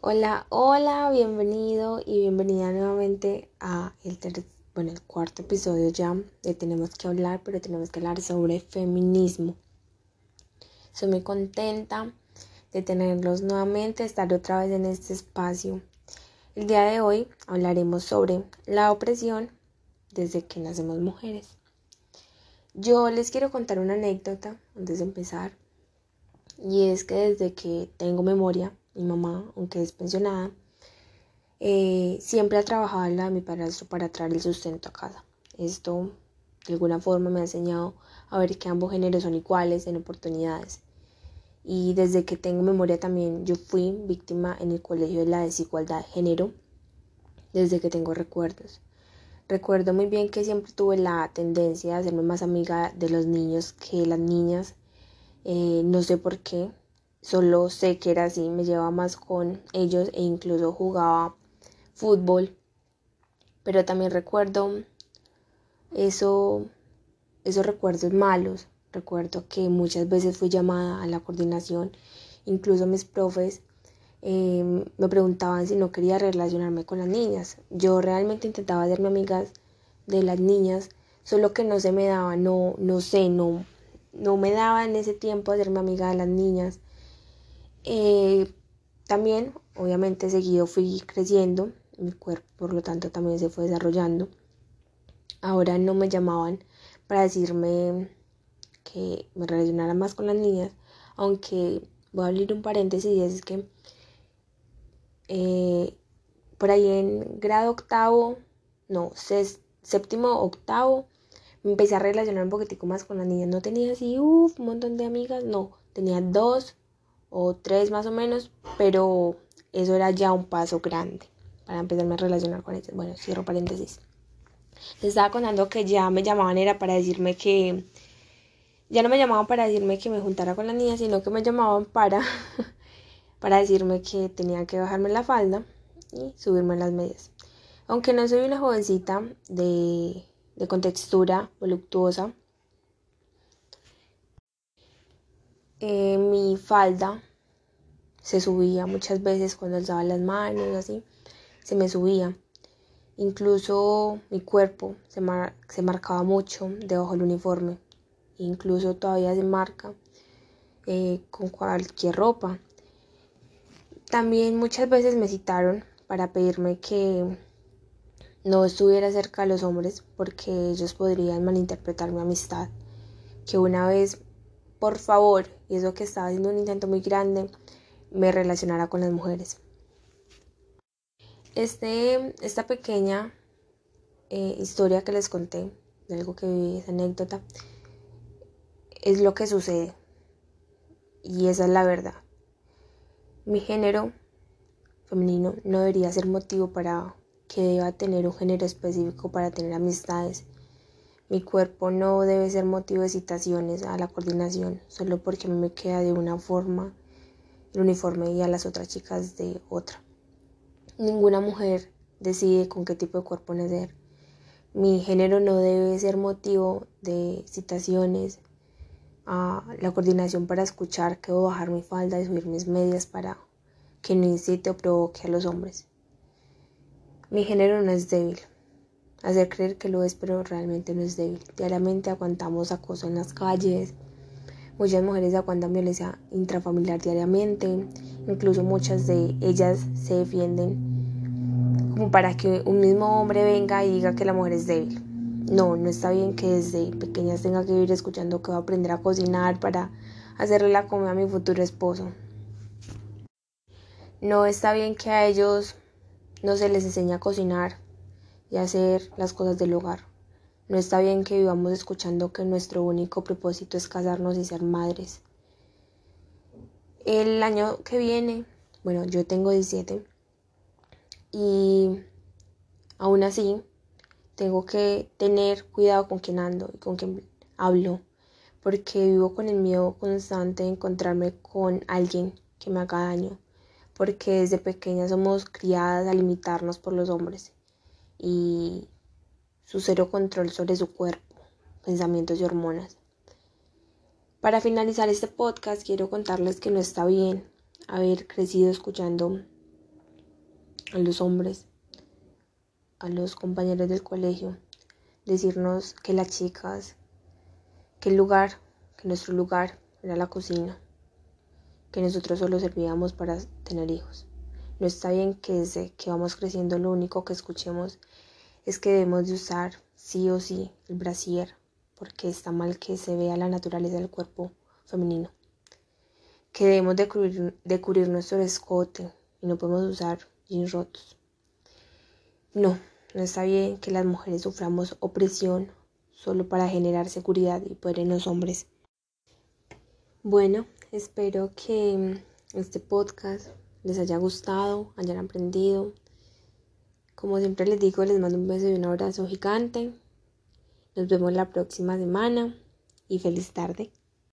Hola, hola, bienvenido y bienvenida nuevamente a el, bueno, el cuarto episodio ya de Tenemos que hablar, pero tenemos que hablar sobre feminismo. Soy muy contenta de tenerlos nuevamente, estar otra vez en este espacio. El día de hoy hablaremos sobre la opresión desde que nacemos mujeres. Yo les quiero contar una anécdota antes de empezar. Y es que desde que tengo memoria, mi mamá, aunque es pensionada, eh, siempre ha trabajado en la de mi padrastro para traer el sustento a casa. Esto de alguna forma me ha enseñado a ver que ambos géneros son iguales en oportunidades. Y desde que tengo memoria también yo fui víctima en el colegio de la desigualdad de género, desde que tengo recuerdos. Recuerdo muy bien que siempre tuve la tendencia a hacerme más amiga de los niños que las niñas. Eh, no sé por qué, Solo sé que era así, me llevaba más con ellos e incluso jugaba fútbol. Pero también recuerdo eso, esos recuerdos malos. Recuerdo que muchas veces fui llamada a la coordinación, incluso mis profes em, me preguntaban si no quería relacionarme con las niñas. Yo realmente intentaba hacerme amigas de las niñas, solo que no se me daba, no, no sé, no, no me daba en ese tiempo hacerme amiga de las niñas. Eh, también, obviamente, seguido fui creciendo, mi cuerpo por lo tanto también se fue desarrollando. Ahora no me llamaban para decirme que me relacionara más con las niñas, aunque voy a abrir un paréntesis es que eh, por ahí en grado octavo, no, séptimo, octavo, me empecé a relacionar un poquitico más con las niñas. No tenía así, uff, un montón de amigas, no, tenía dos o tres más o menos, pero eso era ya un paso grande para empezarme a relacionar con ellos. Bueno, cierro paréntesis. Les estaba contando que ya me llamaban era para decirme que ya no me llamaban para decirme que me juntara con las niñas, sino que me llamaban para para decirme que tenía que bajarme la falda y subirme las medias. Aunque no soy una jovencita de, de contextura voluptuosa, Eh, mi falda se subía muchas veces cuando alzaba las manos, así, se me subía. Incluso mi cuerpo se, se marcaba mucho debajo del uniforme. Incluso todavía se marca eh, con cualquier ropa. También muchas veces me citaron para pedirme que no estuviera cerca de los hombres porque ellos podrían malinterpretar mi amistad. Que una vez por favor, y eso que estaba haciendo un intento muy grande, me relacionara con las mujeres. Este, esta pequeña eh, historia que les conté, de algo que viví, esa anécdota, es lo que sucede. Y esa es la verdad. Mi género femenino no debería ser motivo para que deba tener un género específico para tener amistades mi cuerpo no debe ser motivo de citaciones a la coordinación solo porque me queda de una forma el uniforme y a las otras chicas de otra. Ninguna mujer decide con qué tipo de cuerpo nacer. Mi género no debe ser motivo de citaciones a la coordinación para escuchar que debo bajar mi falda y subir mis medias para que no incite o provoque a los hombres. Mi género no es débil hacer creer que lo es, pero realmente no es débil. Diariamente aguantamos acoso en las calles, muchas mujeres aguantan violencia intrafamiliar diariamente, incluso muchas de ellas se defienden como para que un mismo hombre venga y diga que la mujer es débil. No, no está bien que desde pequeñas tenga que ir escuchando que va a aprender a cocinar para hacerle la comida a mi futuro esposo. No está bien que a ellos no se les enseñe a cocinar y hacer las cosas del hogar. No está bien que vivamos escuchando que nuestro único propósito es casarnos y ser madres. El año que viene, bueno, yo tengo 17 y aún así tengo que tener cuidado con quién ando y con quién hablo, porque vivo con el miedo constante de encontrarme con alguien que me haga daño, porque desde pequeña somos criadas a limitarnos por los hombres y su cero control sobre su cuerpo, pensamientos y hormonas. Para finalizar este podcast quiero contarles que no está bien haber crecido escuchando a los hombres, a los compañeros del colegio, decirnos que las chicas, que el lugar, que nuestro lugar era la cocina, que nosotros solo servíamos para tener hijos. No está bien que desde que vamos creciendo lo único que escuchemos es que debemos de usar sí o sí el brasier, porque está mal que se vea la naturaleza del cuerpo femenino. Que debemos de cubrir, de cubrir nuestro escote y no podemos usar jeans rotos. No, no está bien que las mujeres suframos opresión solo para generar seguridad y poder en los hombres. Bueno, espero que este podcast les haya gustado, hayan aprendido. Como siempre les digo, les mando un beso y un abrazo gigante. Nos vemos la próxima semana y feliz tarde.